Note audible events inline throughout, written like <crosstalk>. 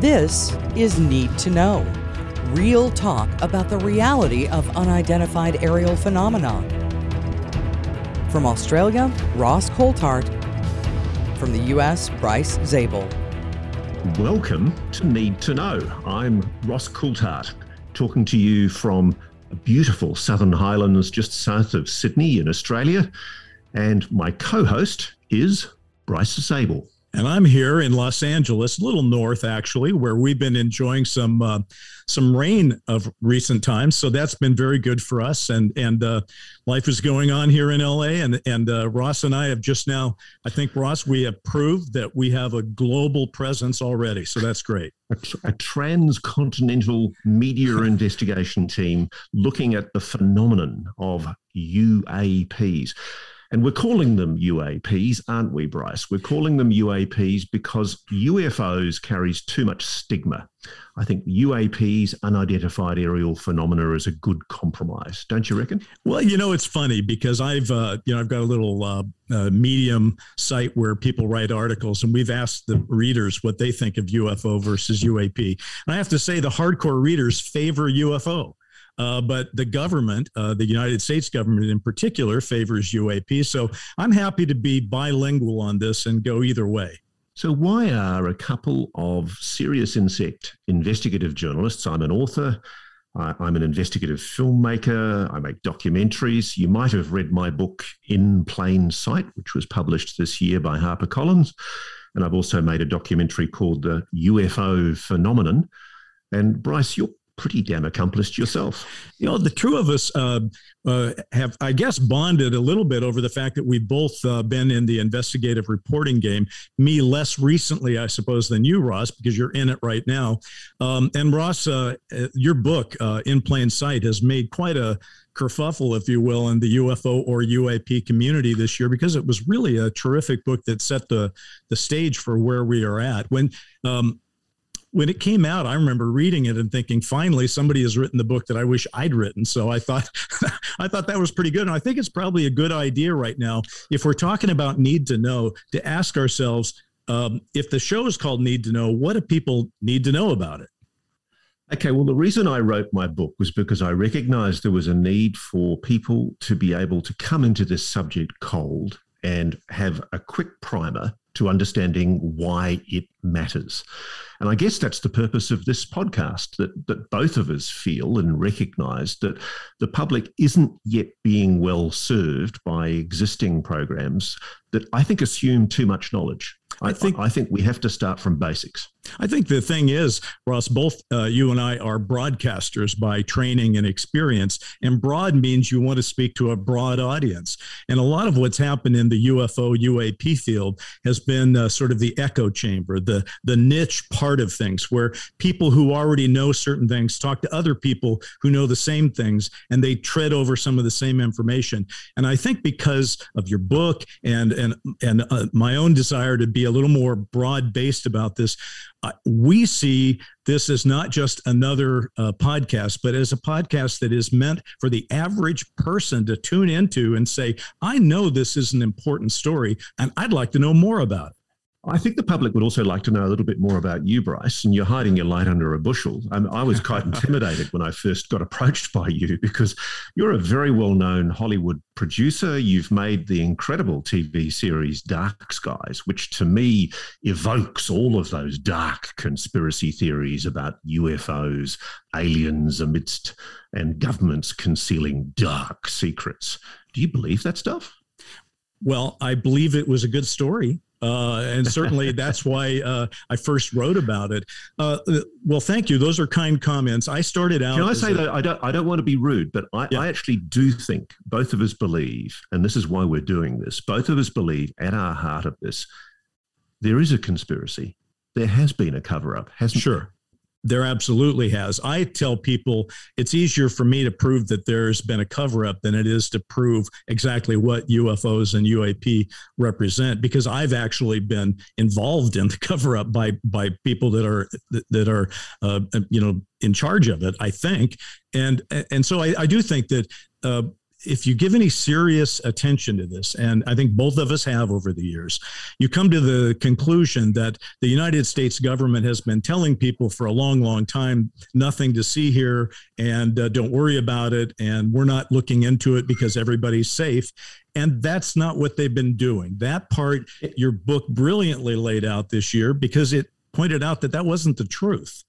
This is Need to Know. Real talk about the reality of unidentified aerial phenomena. From Australia, Ross Coulthart. From the US, Bryce Zabel. Welcome to Need to Know. I'm Ross Coulthart, talking to you from beautiful Southern Highlands just south of Sydney in Australia. And my co host is Bryce Zabel. And I'm here in Los Angeles, a little north actually, where we've been enjoying some uh, some rain of recent times. So that's been very good for us. And and uh, life is going on here in LA. And and uh, Ross and I have just now, I think Ross, we have proved that we have a global presence already. So that's great. A, tr- a transcontinental media <laughs> investigation team looking at the phenomenon of UAPs. And we're calling them UAPs, aren't we, Bryce? We're calling them UAPs because UFOs carries too much stigma. I think UAPs, unidentified aerial phenomena, is a good compromise, don't you reckon? Well, you know, it's funny because I've, uh, you know, I've got a little uh, uh, Medium site where people write articles, and we've asked the readers what they think of UFO versus UAP. And I have to say, the hardcore readers favor UFO. Uh, but the government, uh, the United States government in particular, favors UAP. So I'm happy to be bilingual on this and go either way. So, why are a couple of serious insect investigative journalists? I'm an author. I'm an investigative filmmaker. I make documentaries. You might have read my book, In Plain Sight, which was published this year by HarperCollins. And I've also made a documentary called The UFO Phenomenon. And Bryce, you're pretty damn accomplished yourself. You know, the two of us uh, uh, have, I guess, bonded a little bit over the fact that we've both uh, been in the investigative reporting game. Me less recently, I suppose, than you, Ross, because you're in it right now. Um, and Ross, uh, uh, your book, uh, In Plain Sight, has made quite a kerfuffle, if you will, in the UFO or UAP community this year because it was really a terrific book that set the the stage for where we are at. When um, when it came out, I remember reading it and thinking, finally, somebody has written the book that I wish I'd written. So I thought, <laughs> I thought that was pretty good. And I think it's probably a good idea right now, if we're talking about need to know, to ask ourselves, um, if the show is called Need to Know, what do people need to know about it? Okay, well, the reason I wrote my book was because I recognized there was a need for people to be able to come into this subject cold and have a quick primer to understanding why it matters. And I guess that's the purpose of this podcast that, that both of us feel and recognize that the public isn't yet being well served by existing programs that I think assume too much knowledge. I, I think I think we have to start from basics. I think the thing is, Ross, both uh, you and I are broadcasters by training and experience, and broad means you want to speak to a broad audience. And a lot of what's happened in the UFO UAP field has been uh, sort of the echo chamber, the the niche part of things, where people who already know certain things talk to other people who know the same things, and they tread over some of the same information. And I think because of your book and and and uh, my own desire to be a little more broad based about this, we see this as not just another uh, podcast, but as a podcast that is meant for the average person to tune into and say, I know this is an important story and I'd like to know more about it. I think the public would also like to know a little bit more about you, Bryce, and you're hiding your light under a bushel. Um, I was quite <laughs> intimidated when I first got approached by you because you're a very well known Hollywood producer. You've made the incredible TV series Dark Skies, which to me evokes all of those dark conspiracy theories about UFOs, aliens amidst, and governments concealing dark secrets. Do you believe that stuff? Well, I believe it was a good story. Uh, and certainly <laughs> that's why uh, I first wrote about it. Uh, well, thank you. Those are kind comments. I started out. Can I say that I don't? I don't want to be rude, but I, yeah. I actually do think both of us believe, and this is why we're doing this. Both of us believe at our heart of this, there is a conspiracy. There has been a cover up, hasn't sure. There absolutely has. I tell people it's easier for me to prove that there's been a cover up than it is to prove exactly what UFOs and UAP represent because I've actually been involved in the <laughs> cover up by by people that are that are uh, you know in charge of it. I think, and and so I, I do think that. Uh, if you give any serious attention to this, and I think both of us have over the years, you come to the conclusion that the United States government has been telling people for a long, long time nothing to see here and uh, don't worry about it. And we're not looking into it because everybody's safe. And that's not what they've been doing. That part, your book brilliantly laid out this year because it pointed out that that wasn't the truth.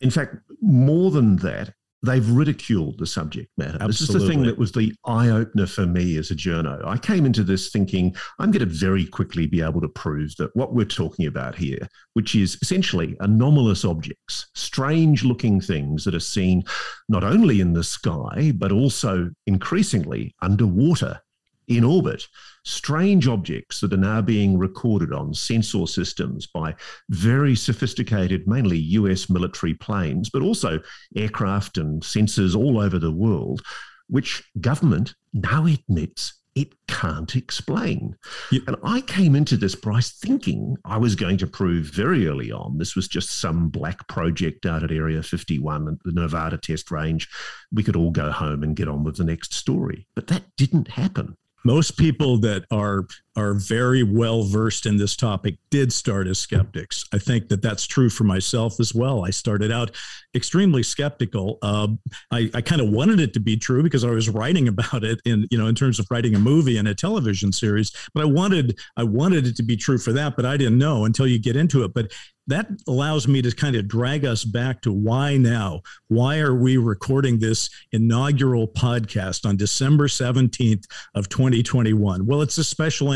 In fact, more than that, they've ridiculed the subject matter. Absolutely. This is the thing that was the eye opener for me as a journo. I came into this thinking I'm going to very quickly be able to prove that what we're talking about here, which is essentially anomalous objects, strange looking things that are seen not only in the sky, but also increasingly underwater in orbit, strange objects that are now being recorded on sensor systems by very sophisticated, mainly US military planes, but also aircraft and sensors all over the world, which government now admits it can't explain. Yeah. And I came into this, Bryce, thinking I was going to prove very early on this was just some black project out at Area 51, at the Nevada test range. We could all go home and get on with the next story. But that didn't happen most people that are are very well versed in this topic did start as skeptics. I think that that's true for myself as well. I started out extremely skeptical. Uh, I, I kind of wanted it to be true because I was writing <laughs> about it in you know in terms of writing a movie and a television series. But I wanted I wanted it to be true for that, but I didn't know until you get into it. But that allows me to kind of drag us back to why now? Why are we recording this inaugural podcast on December 17th of 2021? Well, it's a special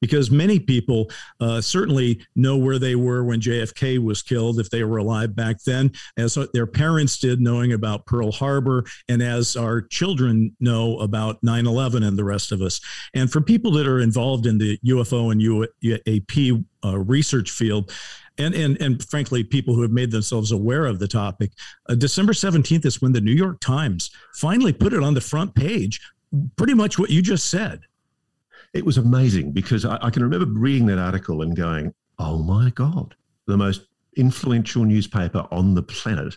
because many people uh, certainly know where they were when JFK was killed, if they were alive back then, as their parents did, knowing about Pearl Harbor, and as our children know about 9 11 and the rest of us. And for people that are involved in the UFO and UAP uh, research field, and, and, and frankly, people who have made themselves aware of the topic. Uh, December 17th is when the New York Times finally put it on the front page, pretty much what you just said. It was amazing because I, I can remember reading that article and going, oh my God, the most influential newspaper on the planet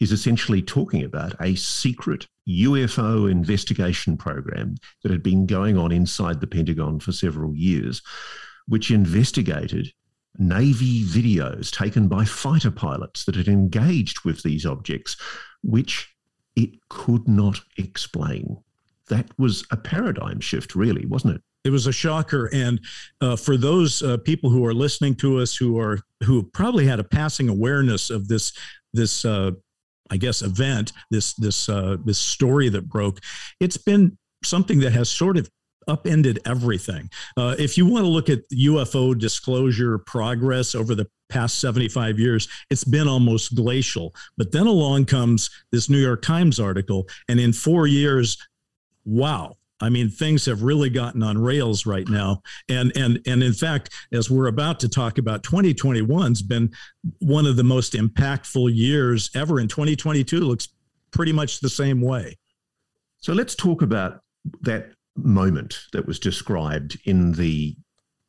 is essentially talking about a secret UFO investigation program that had been going on inside the Pentagon for several years, which investigated Navy videos taken by fighter pilots that had engaged with these objects, which it could not explain. That was a paradigm shift, really, wasn't it? It was a shocker, and uh, for those uh, people who are listening to us, who are who probably had a passing awareness of this this uh, I guess event, this this uh, this story that broke, it's been something that has sort of upended everything. Uh, if you want to look at UFO disclosure progress over the past 75 years, it's been almost glacial. But then along comes this New York Times article, and in four years, wow. I mean, things have really gotten on rails right now, and and and in fact, as we're about to talk about, 2021's been one of the most impactful years ever. And 2022 looks pretty much the same way. So let's talk about that moment that was described in the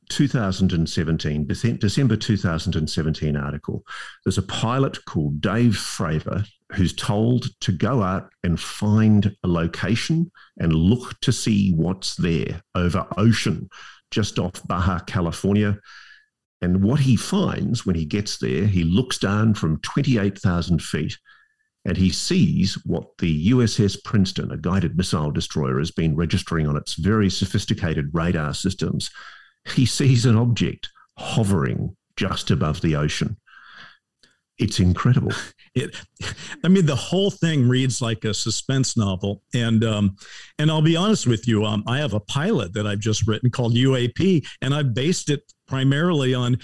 2017, December 2017 article. There's a pilot called Dave Fravor who's told to go out and find a location and look to see what's there over ocean just off Baja, California. And what he finds when he gets there, he looks down from 28,000 feet and he sees what the USS Princeton, a guided missile destroyer, has been registering on its very sophisticated radar systems. He sees an object hovering just above the ocean. It's incredible. <laughs> It, I mean, the whole thing reads like a suspense novel, and um, and I'll be honest with you, um, I have a pilot that I've just written called UAP, and I've based it primarily on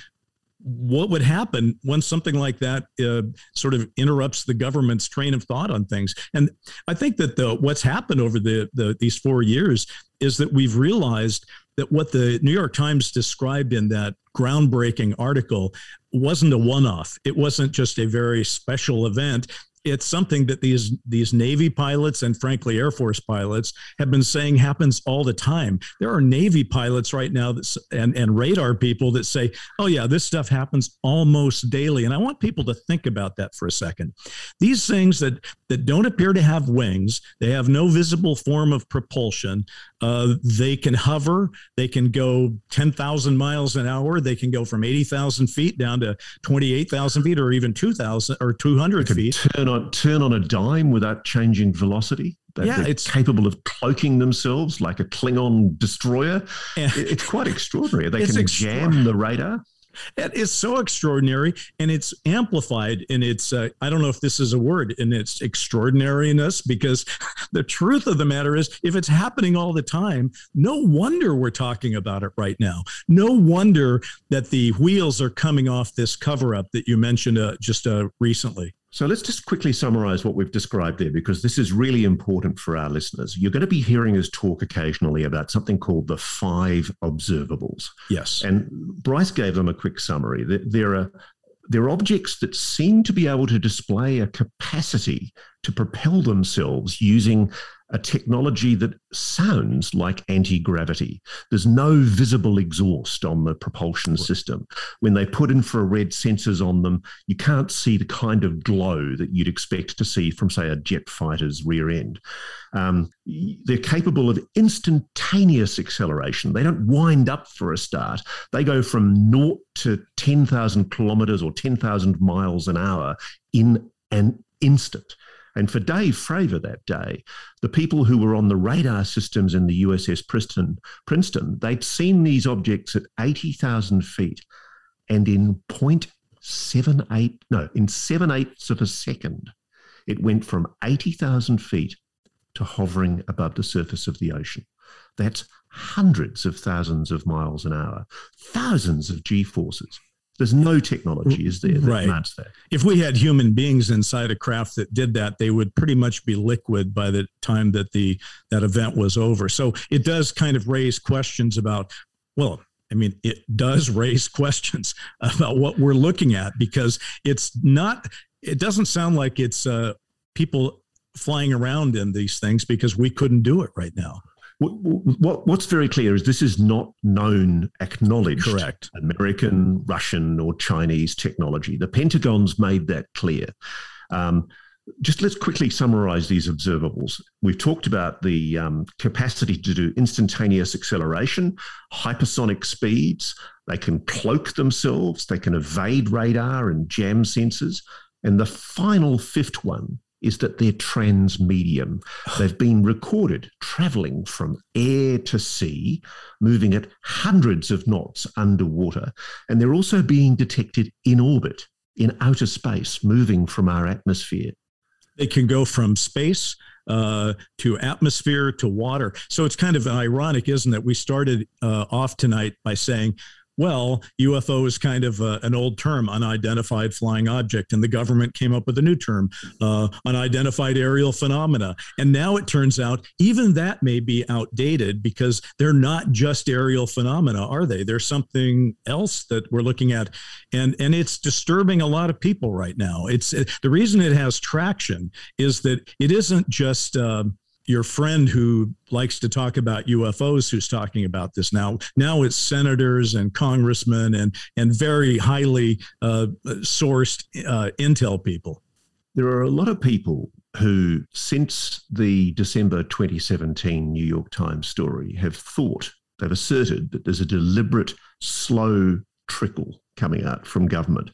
what would happen when something like that uh, sort of interrupts the government's train of thought on things and i think that the what's happened over the, the these four years is that we've realized that what the new york times described in that groundbreaking article wasn't a one-off. It wasn't just a very special event it's something that these these Navy pilots and frankly Air Force pilots have been saying happens all the time. There are Navy pilots right now that and and radar people that say, "Oh yeah, this stuff happens almost daily." And I want people to think about that for a second. These things that that don't appear to have wings, they have no visible form of propulsion. Uh, they can hover. They can go ten thousand miles an hour. They can go from eighty thousand feet down to twenty eight thousand feet, or even two thousand or two hundred feet. Turn on turn on a dime without changing velocity. They're, yeah, they're it's capable of cloaking themselves like a Klingon destroyer. it's quite extraordinary. They can jam the radar. It is so extraordinary, and it's amplified in its. Uh, I don't know if this is a word in its extraordinariness, because <laughs> the truth of the matter is, if it's happening all the time, no wonder we're talking about it right now. No wonder that the wheels are coming off this cover up that you mentioned uh, just uh, recently. So let's just quickly summarize what we've described there because this is really important for our listeners. You're going to be hearing us talk occasionally about something called the five observables. Yes. And Bryce gave them a quick summary. There are there are objects that seem to be able to display a capacity to propel themselves using a technology that sounds like anti gravity. There's no visible exhaust on the propulsion system. When they put infrared sensors on them, you can't see the kind of glow that you'd expect to see from, say, a jet fighter's rear end. Um, they're capable of instantaneous acceleration. They don't wind up for a start, they go from naught to 10,000 kilometers or 10,000 miles an hour in an instant. And for Dave Fravor that day, the people who were on the radar systems in the USS Princeton, Princeton they'd seen these objects at 80,000 feet and in 0.78, no, in seven eighths of a second, it went from 80,000 feet to hovering above the surface of the ocean. That's hundreds of thousands of miles an hour, thousands of G forces. There's no technology, is there, that right. that? If we had human beings inside a craft that did that, they would pretty much be liquid by the time that the that event was over. So it does kind of raise questions about, well, I mean, it does <laughs> raise questions about what we're looking at because it's not. It doesn't sound like it's uh, people flying around in these things because we couldn't do it right now. What, what's very clear is this is not known, acknowledged Correct. American, Russian, or Chinese technology. The Pentagon's made that clear. Um, just let's quickly summarize these observables. We've talked about the um, capacity to do instantaneous acceleration, hypersonic speeds. They can cloak themselves, they can evade radar and jam sensors. And the final fifth one is that they're transmedium. They've been recorded traveling from air to sea, moving at hundreds of knots underwater, and they're also being detected in orbit, in outer space, moving from our atmosphere. They can go from space uh, to atmosphere to water. So it's kind of ironic, isn't it? We started uh, off tonight by saying well, UFO is kind of uh, an old term, unidentified flying object, and the government came up with a new term, uh, unidentified aerial phenomena. And now it turns out even that may be outdated because they're not just aerial phenomena, are they? There's something else that we're looking at, and and it's disturbing a lot of people right now. It's the reason it has traction is that it isn't just. Uh, your friend who likes to talk about UFOs who's talking about this now. Now it's senators and congressmen and and very highly uh, sourced uh, intel people. There are a lot of people who, since the December 2017 New York Times story, have thought they've asserted that there's a deliberate, slow trickle coming out from government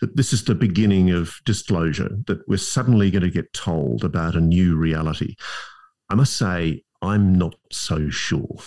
that this is the beginning of disclosure, that we're suddenly going to get told about a new reality. I must say, I'm not so sure.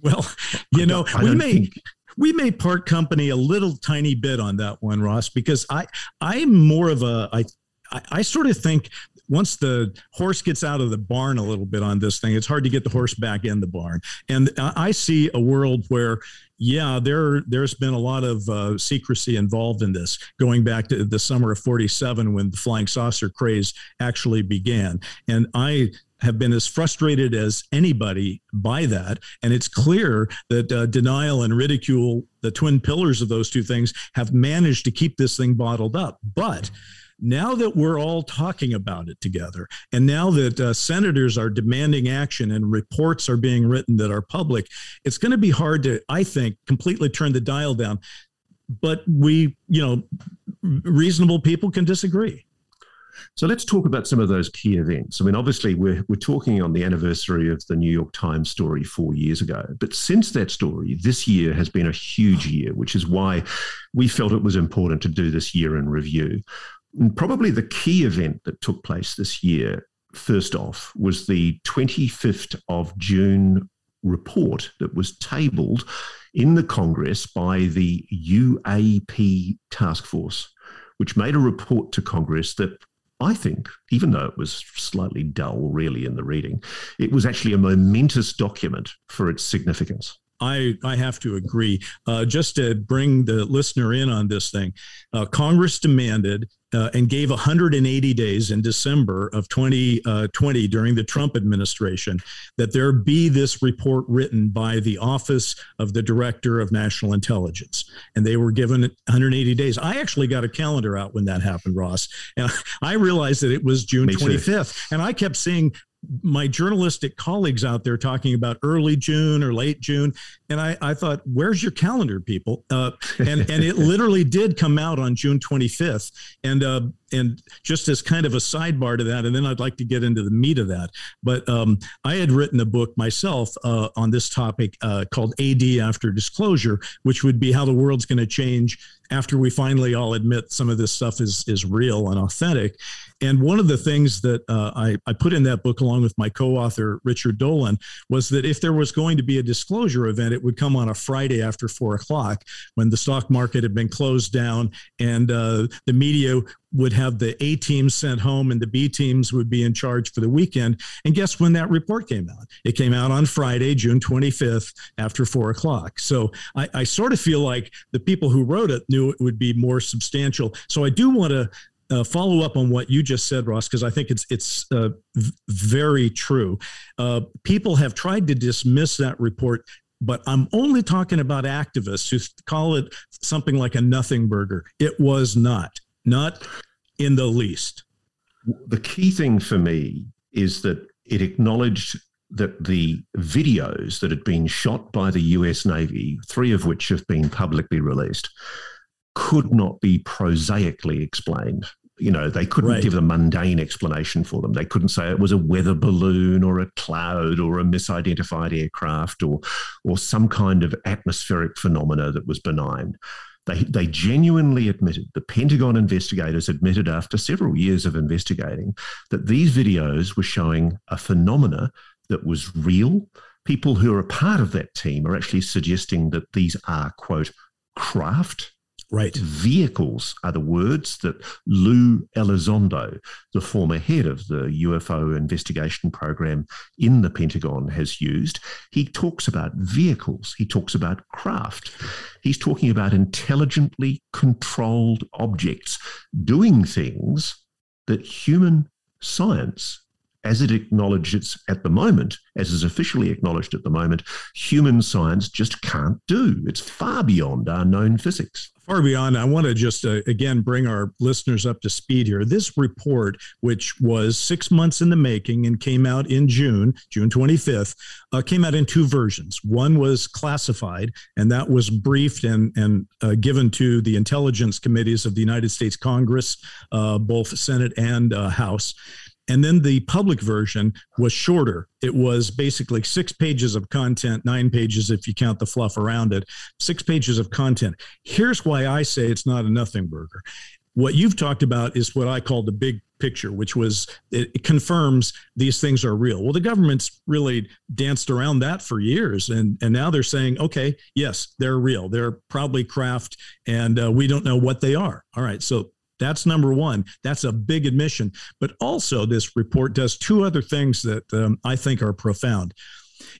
Well, you know, we may think... we may part company a little tiny bit on that one, Ross, because I I'm more of a I I, I sort of think once the horse gets out of the barn a little bit on this thing, it's hard to get the horse back in the barn. And I see a world where, yeah, there there's been a lot of uh, secrecy involved in this, going back to the summer of '47 when the flying saucer craze actually began. And I have been as frustrated as anybody by that. And it's clear that uh, denial and ridicule, the twin pillars of those two things, have managed to keep this thing bottled up. But now that we're all talking about it together, and now that uh, senators are demanding action and reports are being written that are public, it's going to be hard to, I think, completely turn the dial down. But we, you know, reasonable people can disagree. So let's talk about some of those key events. I mean, obviously, we're, we're talking on the anniversary of the New York Times story four years ago. But since that story, this year has been a huge year, which is why we felt it was important to do this year in review. And probably the key event that took place this year, first off, was the 25th of June report that was tabled in the Congress by the UAP task force, which made a report to Congress that I think, even though it was slightly dull, really, in the reading, it was actually a momentous document for its significance. I, I have to agree. Uh, just to bring the listener in on this thing, uh, Congress demanded uh, and gave 180 days in December of 2020 uh, during the Trump administration that there be this report written by the Office of the Director of National Intelligence. And they were given 180 days. I actually got a calendar out when that happened, Ross. And <laughs> I realized that it was June 25th. And I kept seeing my journalistic colleagues out there talking about early June or late June, and I, I thought, "Where's your calendar, people?" Uh, and and it <laughs> literally did come out on June 25th, and uh, and just as kind of a sidebar to that, and then I'd like to get into the meat of that. But um, I had written a book myself uh, on this topic uh, called AD After Disclosure, which would be how the world's going to change after we finally all admit some of this stuff is is real and authentic. And one of the things that uh, I, I put in that book, along with my co-author Richard Dolan, was that if there was going to be a disclosure event, it would come on a Friday after four o'clock when the stock market had been closed down and uh, the media would have the A teams sent home and the B teams would be in charge for the weekend. And guess when that report came out? It came out on Friday, June 25th, after four o'clock. So I, I sort of feel like the people who wrote it knew it would be more substantial. So I do want to uh, follow up on what you just said, Ross, because I think it's it's uh, v- very true. Uh, people have tried to dismiss that report, but I'm only talking about activists who call it something like a nothing burger. It was not not in the least. The key thing for me is that it acknowledged that the videos that had been shot by the US Navy, three of which have been publicly released, could not be prosaically explained. You know, they couldn't right. give a mundane explanation for them. They couldn't say it was a weather balloon or a cloud or a misidentified aircraft or or some kind of atmospheric phenomena that was benign. They, they genuinely admitted, the Pentagon investigators admitted after several years of investigating, that these videos were showing a phenomena that was real. People who are a part of that team are actually suggesting that these are, quote, craft Right. Vehicles are the words that Lou Elizondo, the former head of the UFO investigation program in the Pentagon, has used. He talks about vehicles, he talks about craft. He's talking about intelligently controlled objects doing things that human science as it acknowledges at the moment, as is officially acknowledged at the moment, human science just can't do. It's far beyond our known physics far beyond. I want to just uh, again bring our listeners up to speed here. This report, which was six months in the making and came out in June, June 25th, uh, came out in two versions. One was classified, and that was briefed and and uh, given to the intelligence committees of the United States Congress, uh, both Senate and uh, House. And then the public version was shorter. It was basically six pages of content, nine pages if you count the fluff around it, six pages of content. Here's why I say it's not a nothing burger. What you've talked about is what I call the big picture, which was it, confirms these things are real. Well, the government's really danced around that for years, and and now they're saying, okay, yes, they're real. They're probably craft, and uh, we don't know what they are. All right, so that's number one. That's a big admission. But also, this report does two other things that um, I think are profound.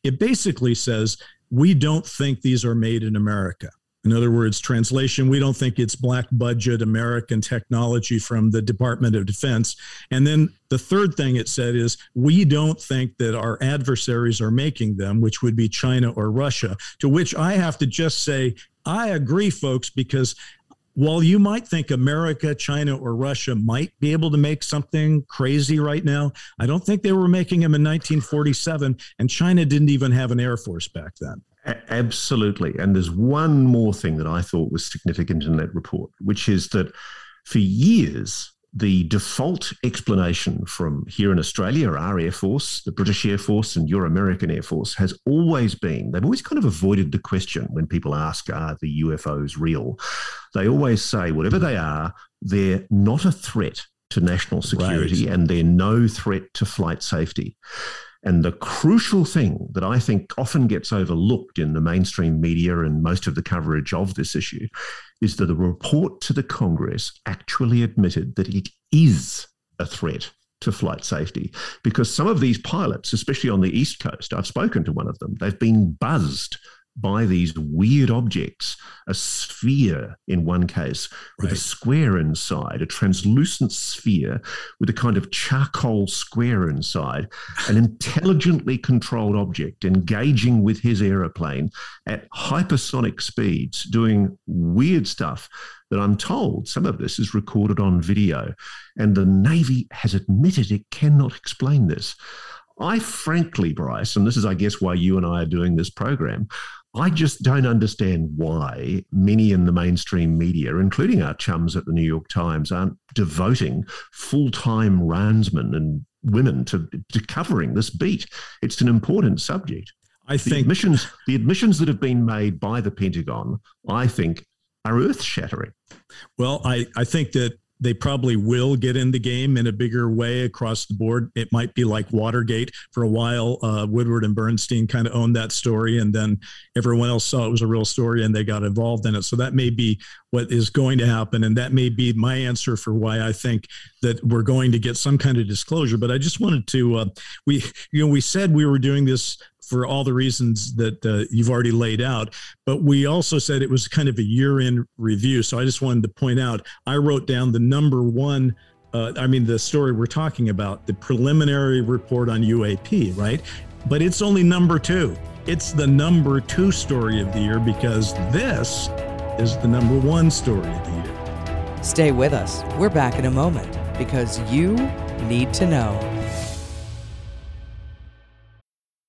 It basically says we don't think these are made in America. In other words, translation, we don't think it's black budget American technology from the Department of Defense. And then the third thing it said is we don't think that our adversaries are making them, which would be China or Russia. To which I have to just say, I agree, folks, because while you might think America, China, or Russia might be able to make something crazy right now, I don't think they were making them in 1947, and China didn't even have an air force back then. Absolutely. And there's one more thing that I thought was significant in that report, which is that for years, the default explanation from here in Australia, our Air Force, the British Air Force, and your American Air Force has always been, they've always kind of avoided the question when people ask, are the UFOs real? They always say, whatever they are, they're not a threat to national security right. and they're no threat to flight safety. And the crucial thing that I think often gets overlooked in the mainstream media and most of the coverage of this issue is that the report to the Congress actually admitted that it is a threat to flight safety. Because some of these pilots, especially on the East Coast, I've spoken to one of them, they've been buzzed by these weird objects, a sphere in one case with right. a square inside, a translucent sphere with a kind of charcoal square inside, an <laughs> intelligently controlled object engaging with his aeroplane at hypersonic speeds, doing weird stuff that I'm told some of this is recorded on video. And the Navy has admitted it cannot explain this. I frankly, Bryce, and this is, I guess, why you and I are doing this program, I just don't understand why many in the mainstream media, including our chums at the New York Times, aren't devoting full time roundsmen and women to, to covering this beat. It's an important subject. I think the admissions, the admissions that have been made by the Pentagon, I think, are earth shattering. Well, I, I think that they probably will get in the game in a bigger way across the board. It might be like Watergate for a while. Uh, Woodward and Bernstein kind of owned that story, and then everyone else saw it was a real story and they got involved in it. So that may be what is going to happen, and that may be my answer for why I think that we're going to get some kind of disclosure. But I just wanted to uh, we you know we said we were doing this for all the reasons that uh, you've already laid out. But we also said it was kind of a year in review. So I just wanted to point out I wrote down the number one. Uh, I mean, the story we're talking about, the preliminary report on UAP, right? But it's only number two. It's the number two story of the year because this is the number one story of the year. Stay with us. We're back in a moment because you need to know.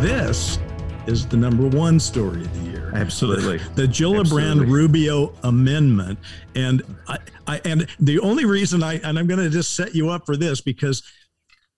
This is the number one story of the year. Absolutely. The, <laughs> the Gillibrand Rubio amendment. And I, I, and the only reason I and I'm going to just set you up for this because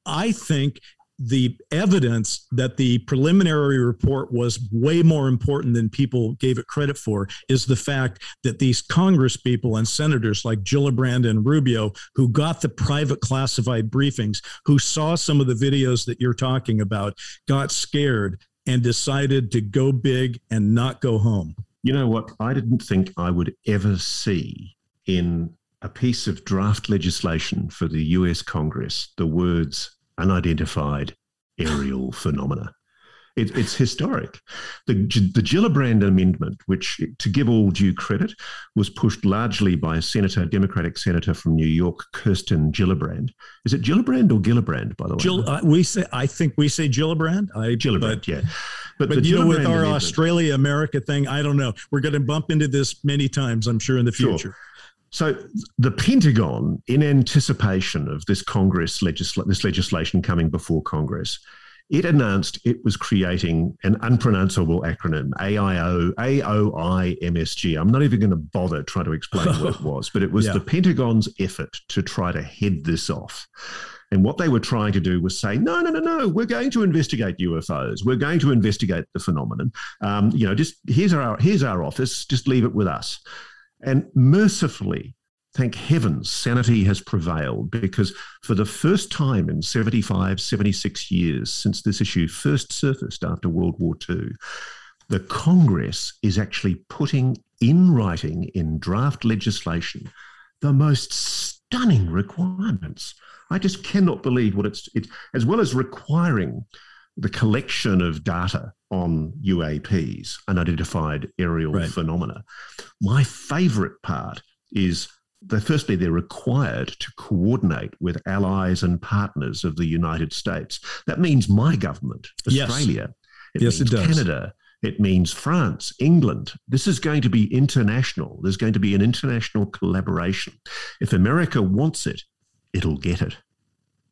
I think the evidence that the preliminary report was way more important than people gave it credit for is the fact that these Congress people and senators like Gillibrand and Rubio, who got the private classified briefings, who saw some of the videos that you're talking about, got scared and decided to go big and not go home. You know what? I didn't think I would ever see in a piece of draft legislation for the US Congress the words unidentified aerial <sighs> phenomena. It, it's historic. The, the Gillibrand Amendment, which, to give all due credit, was pushed largely by a Senator, Democratic Senator from New York, Kirsten Gillibrand. Is it Gillibrand or Gillibrand, by the way? Uh, we say, I think we say Gillibrand. I, Gillibrand, but, yeah. But, but you know, with our Australia America thing, I don't know. We're going to bump into this many times, I'm sure, in the future. Sure. So the Pentagon, in anticipation of this Congress legisl- this legislation coming before Congress, it announced it was creating an unpronounceable acronym, AIO, AOIMSG. I'm not even going to bother trying to explain what it <laughs> was, but it was yeah. the Pentagon's effort to try to head this off. And what they were trying to do was say, no, no, no, no, we're going to investigate UFOs. We're going to investigate the phenomenon. Um, you know, just here's our here's our office. Just leave it with us. And mercifully, thank heavens, sanity has prevailed because for the first time in 75, 76 years since this issue first surfaced after World War II, the Congress is actually putting in writing in draft legislation the most stunning requirements. I just cannot believe what it's, it, as well as requiring the collection of data on UAPs, unidentified aerial right. phenomena. My favorite part is that firstly, they're required to coordinate with allies and partners of the United States. That means my government, Australia. Yes, it, yes, it does. Canada. It means France, England. This is going to be international. There's going to be an international collaboration. If America wants it, it'll get it.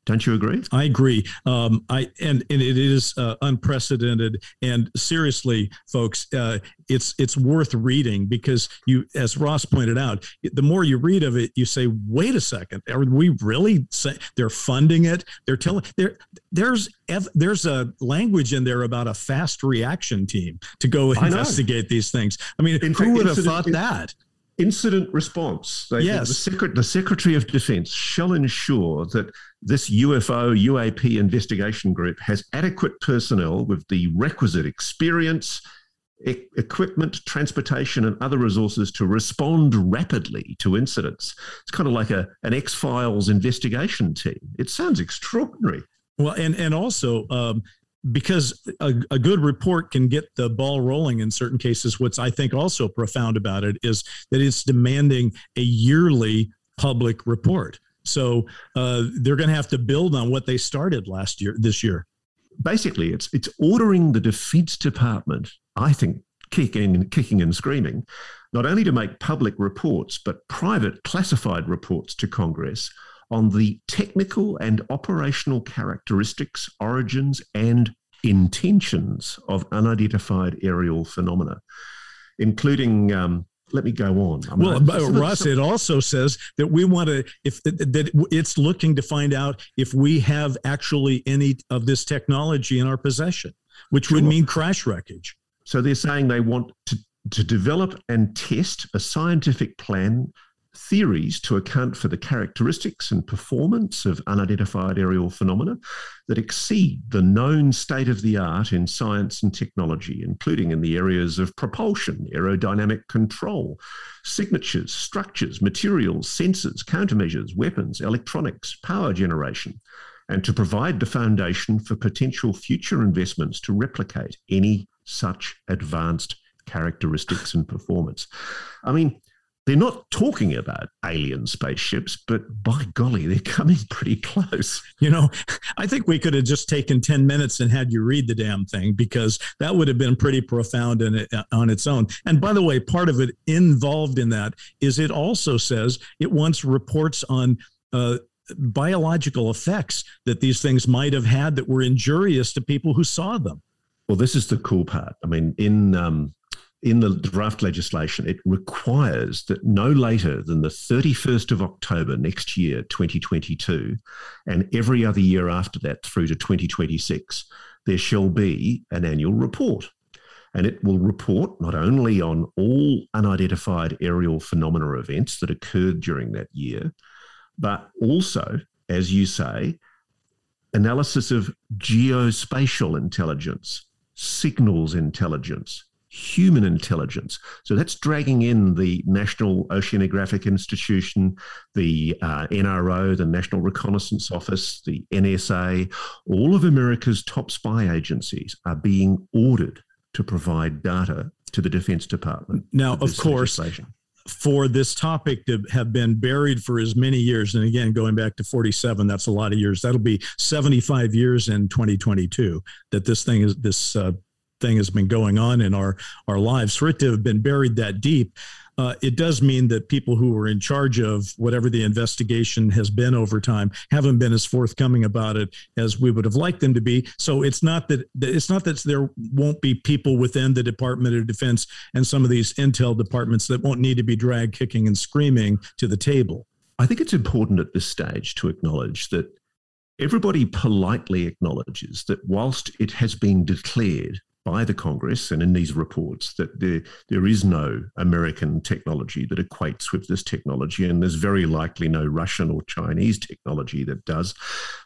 Don't you agree? I agree. Um, I and, and it is uh, unprecedented. And seriously, folks, uh, it's it's worth reading because you, as Ross pointed out, the more you read of it, you say, "Wait a second, are we really? Say, they're funding it? They're telling there. There's there's a language in there about a fast reaction team to go investigate these things. I mean, in who fact, would have thought that? Incident response. They, yes. The, Secret, the, Secretary of Defense shall ensure that this UFO UAP investigation group has adequate personnel with the requisite experience, e- equipment, transportation, and other resources to respond rapidly to incidents. It's kind of like a, an X Files investigation team. It sounds extraordinary. Well, and and also um, because a, a, good report can get the ball rolling in certain cases. What's I think also profound about it is that it's demanding a yearly public report. So uh, they're going to have to build on what they started last year, this year. Basically, it's it's ordering the Defense Department, I think, kicking kicking and screaming, not only to make public reports but private classified reports to Congress on the technical and operational characteristics, origins, and intentions of unidentified aerial phenomena, including. Um, let me go on. I mean, well, Ross, it also says that we want to, if that it's looking to find out if we have actually any of this technology in our possession, which sure. would mean crash wreckage. So they're saying they want to to develop and test a scientific plan theories to account for the characteristics and performance of unidentified aerial phenomena that exceed the known state of the art in science and technology, including in the areas of propulsion, aerodynamic control, signatures, structures, materials, sensors, countermeasures, weapons, electronics, power generation, and to provide the foundation for potential future investments to replicate any such advanced characteristics and performance. I mean, they're not talking about alien spaceships, but by golly, they're coming pretty close. You know, I think we could have just taken 10 minutes and had you read the damn thing because that would have been pretty profound in it, uh, on its own. And by the way, part of it involved in that is it also says it wants reports on uh, biological effects that these things might have had that were injurious to people who saw them. Well, this is the cool part. I mean, in um, in the draft legislation, it requires that no later than the 31st of October next year, 2022, and every other year after that through to 2026, there shall be an annual report. And it will report not only on all unidentified aerial phenomena events that occurred during that year, but also, as you say, analysis of geospatial intelligence, signals intelligence, human intelligence. So that's dragging in the National Oceanographic Institution, the uh, NRO, the National Reconnaissance Office, the NSA. All of America's top spy agencies are being ordered to provide data to the Defense Department. Now, of course, for this topic to have been buried for as many years, and again, going back to 47, that's a lot of years. That'll be 75 years in 2022 that this thing is this uh, thing has been going on in our our lives. For it to have been buried that deep, uh, it does mean that people who were in charge of whatever the investigation has been over time haven't been as forthcoming about it as we would have liked them to be. So it's not that it's not that there won't be people within the Department of Defense and some of these intel departments that won't need to be dragged kicking and screaming to the table. I think it's important at this stage to acknowledge that everybody politely acknowledges that whilst it has been declared by the Congress and in these reports that there, there is no American technology that equates with this technology, and there's very likely no Russian or Chinese technology that does.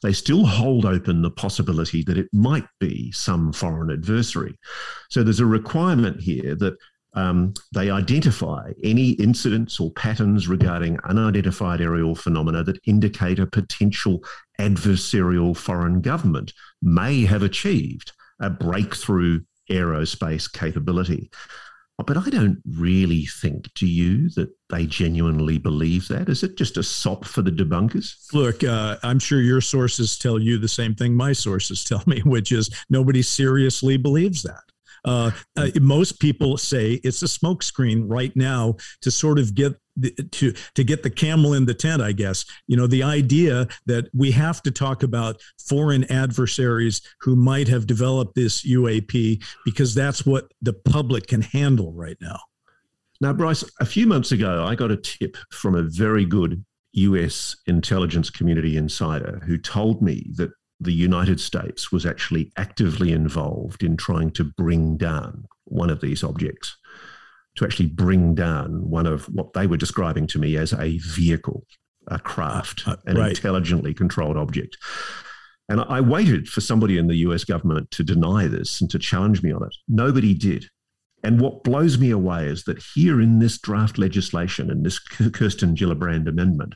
They still hold open the possibility that it might be some foreign adversary. So there's a requirement here that um, they identify any incidents or patterns regarding unidentified aerial phenomena that indicate a potential adversarial foreign government may have achieved a breakthrough aerospace capability. But I don't really think, do you, that they genuinely believe that? Is it just a sop for the debunkers? Look, uh, I'm sure your sources tell you the same thing my sources tell me, which is nobody seriously believes that. Uh, uh, most people say it's a smokescreen right now to sort of get to to get the camel in the tent. I guess you know the idea that we have to talk about foreign adversaries who might have developed this UAP because that's what the public can handle right now. Now, Bryce, a few months ago, I got a tip from a very good US intelligence community insider who told me that the United States was actually actively involved in trying to bring down one of these objects, to actually bring down one of what they were describing to me as a vehicle, a craft, uh, an right. intelligently controlled object. And I waited for somebody in the US government to deny this and to challenge me on it. Nobody did. And what blows me away is that here in this draft legislation, in this Kirsten Gillibrand amendment,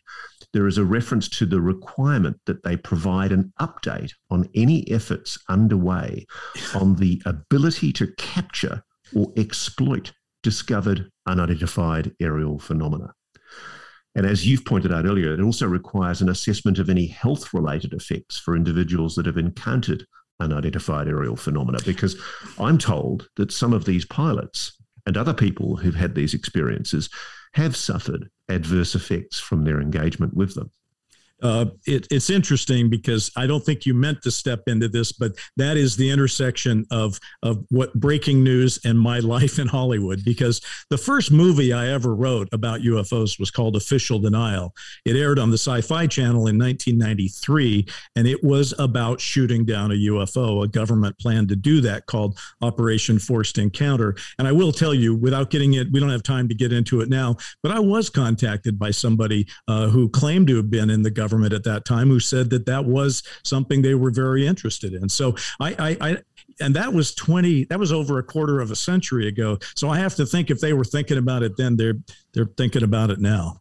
there is a reference to the requirement that they provide an update on any efforts underway on the ability to capture or exploit discovered unidentified aerial phenomena. And as you've pointed out earlier, it also requires an assessment of any health related effects for individuals that have encountered unidentified aerial phenomena, because I'm told that some of these pilots and other people who've had these experiences have suffered adverse effects from their engagement with them. Uh, it, it's interesting because I don't think you meant to step into this, but that is the intersection of of what breaking news and my <laughs> life in Hollywood. Because the first movie I ever wrote about UFOs was called Official Denial. It aired on the Sci-Fi Channel in 1993, and it was about shooting down a UFO. A government plan to do that called Operation Forced Encounter. And I will tell you, without getting it, we don't have time to get into it now, but I was contacted by somebody uh, who claimed to have been in the government government at that time who said that that was something they were very interested in. So I, I, I and that was 20 that was over a quarter of a century ago so i have to think if they were thinking about it then they're they're thinking about it now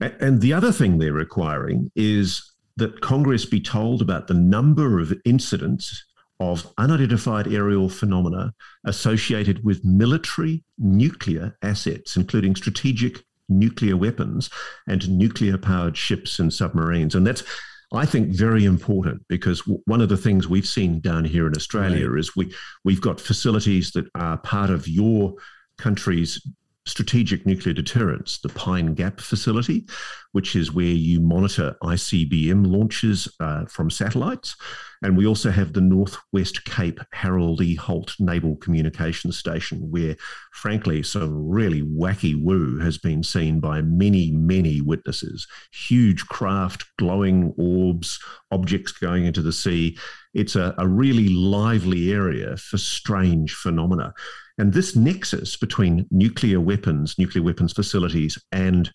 and the other thing they're requiring is that congress be told about the number of incidents of unidentified aerial phenomena associated with military nuclear assets including strategic nuclear weapons and nuclear powered ships and submarines. And that's, I think, very important because one of the things we've seen down here in Australia right. is we, we've got facilities that are part of your country's strategic nuclear deterrence, the Pine Gap facility, which is where you monitor ICBM launches uh, from satellites. And we also have the Northwest Cape Harold E. Holt Naval Communications Station, where, frankly, some really wacky woo has been seen by many, many witnesses. Huge craft, glowing orbs, objects going into the sea. It's a, a really lively area for strange phenomena. And this nexus between nuclear weapons, nuclear weapons facilities, and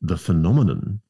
the phenomenon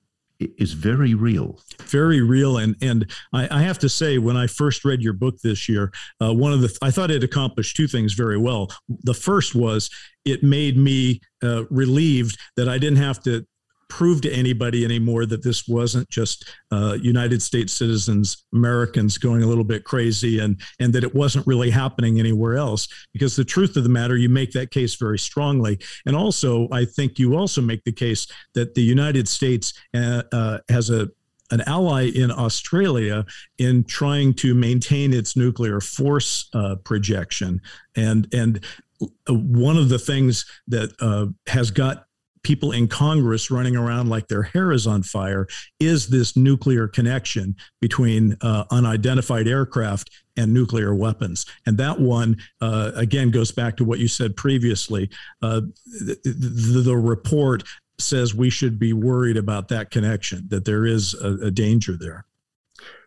is very real. Very real, and and I, I, have to say, when I first read your book this year, uh, one of the I thought it accomplished two things very well. The first was it made me uh, relieved that I didn't have to prove to anybody anymore that this wasn't just uh, United States citizens, Americans going a little bit crazy, and and that it wasn't really happening anywhere else. Because the truth of the matter, you make that case very strongly, and also I think you also make the case that the United States uh, uh, has a an ally in Australia in trying to maintain its nuclear force uh, projection, and and uh, one of the things that uh, has got people in Congress running around like their hair is on fire is this nuclear connection between uh, unidentified aircraft and nuclear weapons. And that one, uh, again, goes back to what you said previously. Uh, the, the, the, report says we should be worried about that connection, that there is a, a danger there.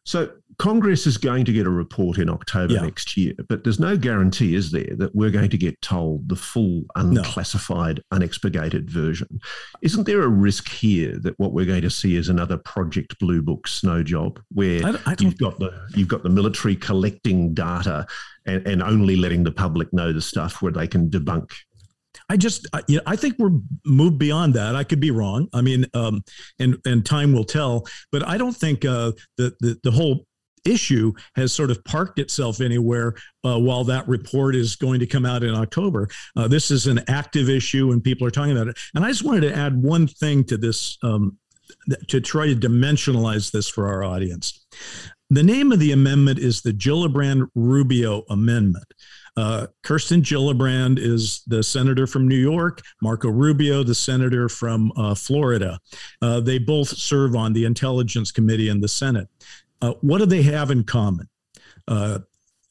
So Congress is going to get a report in October yeah. next year, but there's no guarantee, is there, that we're going to get told the full unclassified, no. unexpurgated version. Isn't there a risk here that what we're going to see is another Project Blue Book snow job, where I, I you've got the you've got the military collecting data and, and only letting the public know the stuff where they can debunk I just, I, you know, I think we're moved beyond that. I could be wrong. I mean, um, and and time will tell. But I don't think uh, the, the the whole issue has sort of parked itself anywhere uh, while that report is going to come out in October. Uh, this is an active issue and people are talking about it. And I just wanted to add one thing to this um, to try to dimensionalize this for our audience. The name of the amendment is the Gillibrand Rubio Amendment. Uh, Kirsten Gillibrand is the senator from New York, Marco Rubio, the senator from uh, Florida. Uh, they both serve on the Intelligence Committee in the Senate. Uh, what do they have in common? Uh,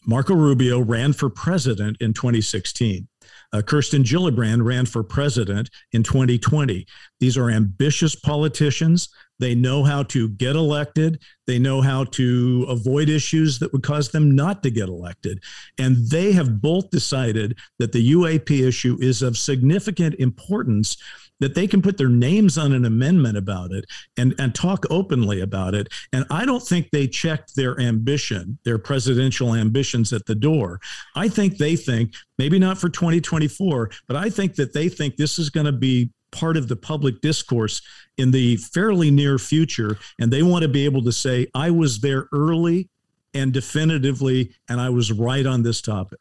Marco Rubio ran for president in 2016. Uh, Kirsten Gillibrand ran for president in 2020. These are ambitious politicians. They know how to get elected. They know how to avoid issues that would cause them not to get elected. And they have both decided that the UAP issue is of significant importance that they can put their names on an amendment about it and, and talk openly about it. And I don't think they checked their ambition, their presidential ambitions at the door. I think they think, maybe not for 2024, but I think that they think this is going to be part of the public discourse in the fairly near future. And they want to be able to say, I was there early and definitively, and I was right on this topic.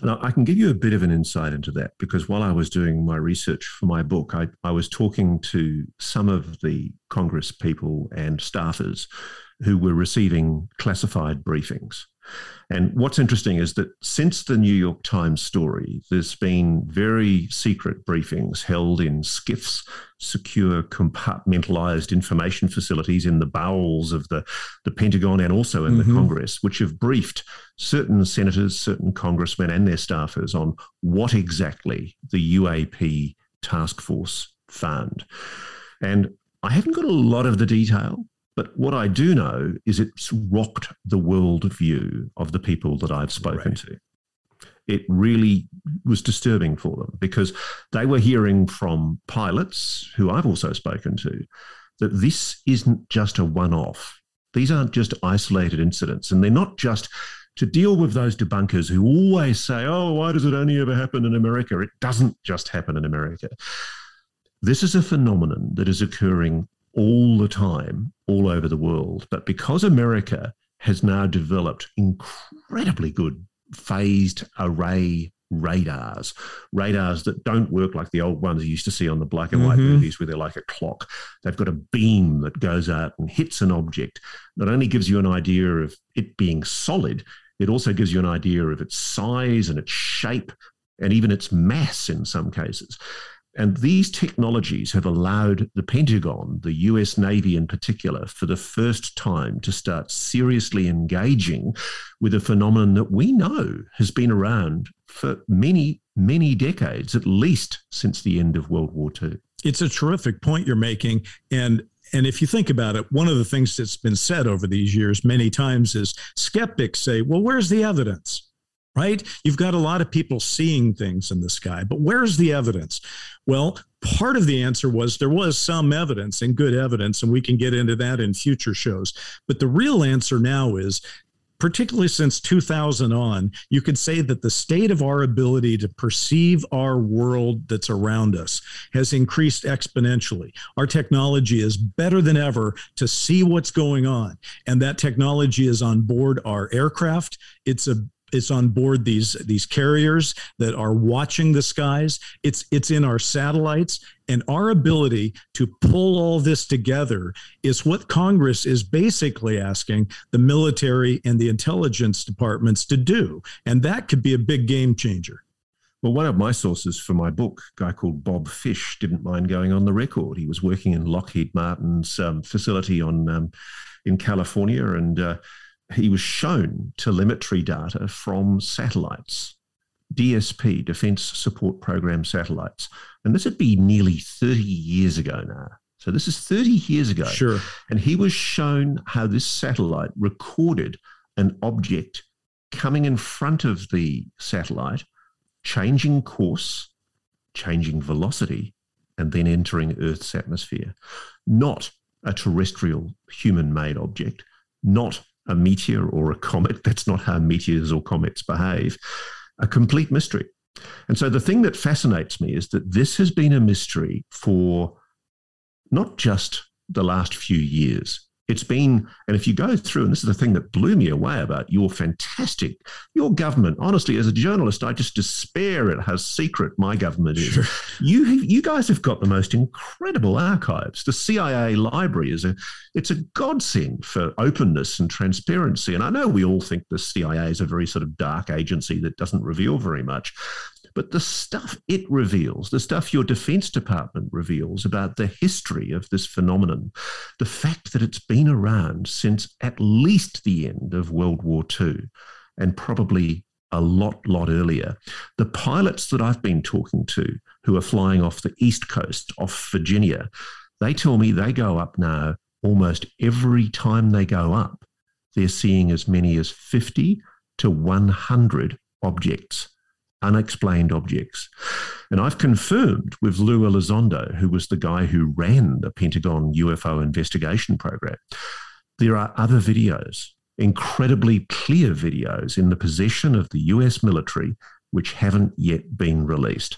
And I can give you a bit of an insight into that because while I was doing my research for my book, I, I was talking to some of the Congress people and staffers who were receiving classified briefings. And what's interesting is that since the New York Times story, there's been very secret briefings held in SCIFs, secure compartmentalized information facilities in the bowels of the, the Pentagon and also in mm-hmm. the Congress, which have briefed certain senators, certain congressmen, and their staffers on what exactly the UAP task force found. And I haven't got a lot of the detail, but what I do know is it's rocked the worldview of the people that I've spoken right. to. It really was disturbing for them because they were hearing from pilots who I've also spoken to that this isn't just a one off. These aren't just isolated incidents, and they're not just to deal with those debunkers who always say, oh, why does it only ever happen in America? It doesn't just happen in America. This is a phenomenon that is occurring all the time, all over the world. But because America has now developed incredibly good phased array radars, radars that don't work like the old ones you used to see on the black and white mm-hmm. movies where they're like a clock. They've got a beam that goes out and hits an object. Not only gives you an idea of it being solid, it also gives you an idea of its size and its shape and even its mass in some cases. And these technologies have allowed the Pentagon, the US Navy in particular, for the first time to start seriously engaging with a phenomenon that we know has been around for many, many decades, at least since the end of World War II. It's a terrific point you're making. And and if you think about it, one of the things that's been said over these years many times is skeptics say, well, where's the evidence? Right? You've got a lot of people seeing things in the sky, but where's the evidence? Well, part of the answer was there was some evidence and good evidence, and we can get into that in future shows. But the real answer now is particularly since 2000 on, you could say that the state of our ability to perceive our world that's around us has increased exponentially. Our technology is better than ever to see what's going on. And that technology is on board our aircraft. It's a it's on board these these carriers that are watching the skies it's it's in our satellites and our ability to pull all this together is what congress is basically asking the military and the intelligence departments to do and that could be a big game changer well, one of my sources for my book, a guy called Bob Fish, didn't mind going on the record. He was working in Lockheed Martin's um, facility on um, in California, and uh, he was shown telemetry data from satellites, DSP, Defense Support Program satellites. And this would be nearly 30 years ago now. So this is 30 years ago. Sure. And he was shown how this satellite recorded an object coming in front of the satellite, changing course, changing velocity, and then entering Earth's atmosphere. Not a terrestrial human made object, not a meteor or a comet. <laughs> That's not how meteors or comets behave. A complete mystery. And so the thing that fascinates me is that this has been a mystery for not just the last few years, it's been, and if you go through, and this is the thing that blew me away about your fantastic, your government, honestly, as a journalist, I just despair at how secret my government is. Sure. You, you guys have got the most incredible archives. The CIA library is a, it's a godsend for openness and transparency. And I know we all think the CIA is a very sort of dark agency that doesn't reveal very much. But the stuff it reveals, the stuff your Defense Department reveals about the history of this phenomenon, the fact that it's been around since at least the end of World War II and probably a lot, lot earlier. The pilots that I've been talking to who are flying off the East Coast, off Virginia, they tell me they go up now almost every time they go up. They're seeing as many as 50 to 100 objects unexplained objects. And I've confirmed with Lou Elizondo, who was the guy who ran the Pentagon UFO investigation program. There are other videos, incredibly clear videos in the possession of the US military, which haven't yet been released.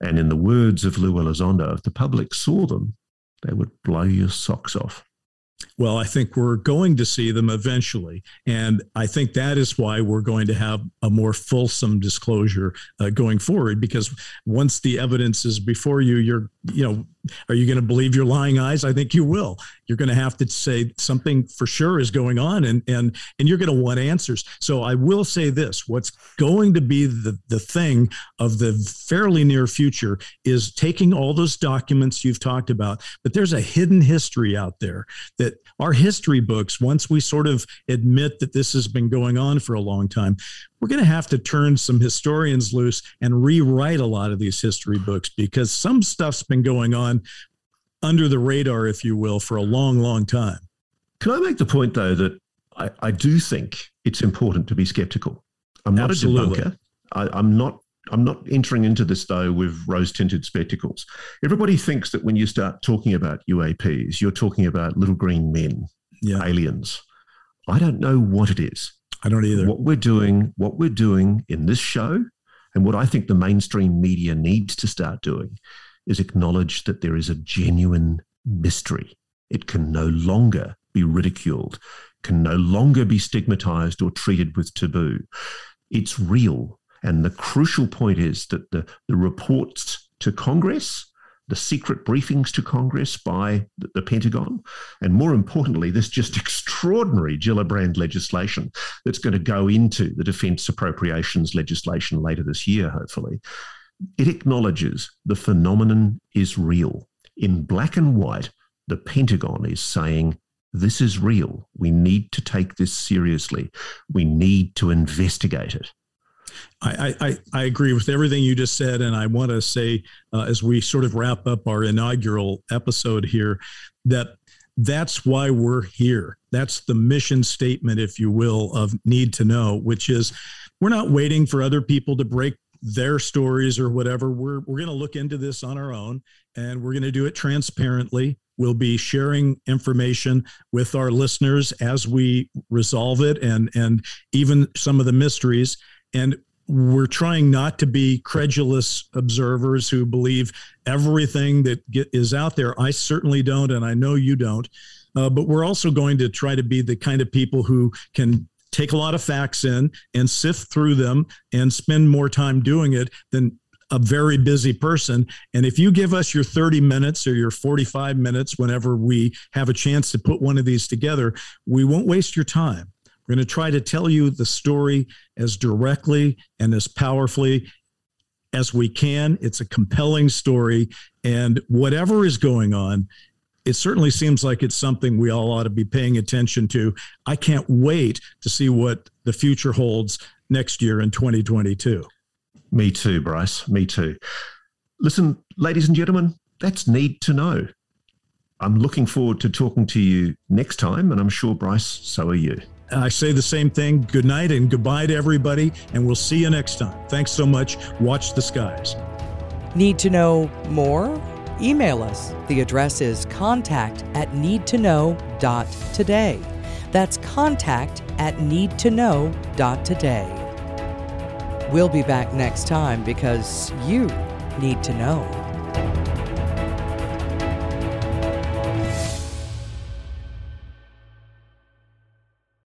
And in the words of Lou Elizondo, if the public saw them, they would blow your socks off. Well, I think we're going to see them eventually. And I think that is why we're going to have a more fulsome disclosure uh, going forward, because once the evidence is before you, you're, you know, are you going to believe your lying eyes? I think you will. You're going to have to say something for sure is going on, and and and you're going to want answers. So I will say this: what's going to be the the thing of the fairly near future is taking all those documents you've talked about, but there's a hidden history out there that our history books. Once we sort of admit that this has been going on for a long time, we're going to have to turn some historians loose and rewrite a lot of these history books because some stuff's been going on under the radar, if you will, for a long, long time. Can I make the point, though, that I, I do think it's important to be skeptical? I'm not Absolutely. a debunker. I, I'm not I'm not entering into this though with rose tinted spectacles. Everybody thinks that when you start talking about UAPs, you're talking about little green men, yeah. aliens. I don't know what it is. I don't either. What we're doing, what we're doing in this show, and what I think the mainstream media needs to start doing is acknowledge that there is a genuine mystery. It can no longer be ridiculed, can no longer be stigmatized or treated with taboo. It's real. And the crucial point is that the, the reports to Congress the secret briefings to Congress by the, Pentagon, and more importantly, this just <laughs> extraordinary Gillibrand legislation that's going to go into the defense appropriations legislation later this year, hopefully. It acknowledges the phenomenon is real. In black and white, the Pentagon is saying this is real. We need to take this seriously. We need to investigate it. I, I, I, agree with everything you just said. And I want to say, uh, as we sort of wrap up our inaugural episode here, that that's why we're here. That's the mission statement, if you will, of Need to Know, which is we're not waiting for other people to break their stories or whatever. We're we're going to look into this on our own, and we're going to do it transparently. We'll be sharing information with our listeners as we resolve it, and and even some of the mysteries. And we're trying not to be credulous observers who believe everything that get, is out there. I certainly don't, and I know you don't. Uh, but we're also going to try to be the kind of people who can take a lot of facts in and sift through them and spend more time doing it than a very busy person. And if you give us your 30 minutes or your 45 minutes whenever we have a chance to put one of these together, we won't waste your time. We're going to try to tell you the story as directly and as powerfully as we can. It's a compelling story. And whatever is going on, it certainly seems like it's something we all ought to be paying attention to. I can't wait to see what the future holds next year in 2022. Me too, Bryce. Me too. Listen, ladies and gentlemen, that's need to know. I'm looking forward to talking to you next time, and I'm sure, Bryce, so are you. I say the same thing. Good night and goodbye to everybody, and we'll see you next time. Thanks so much. Watch the skies. Need to know more? Email us. The address is contact at needtoknow.today. That's contact at needtoknow.today. We'll be back next time because you need to know.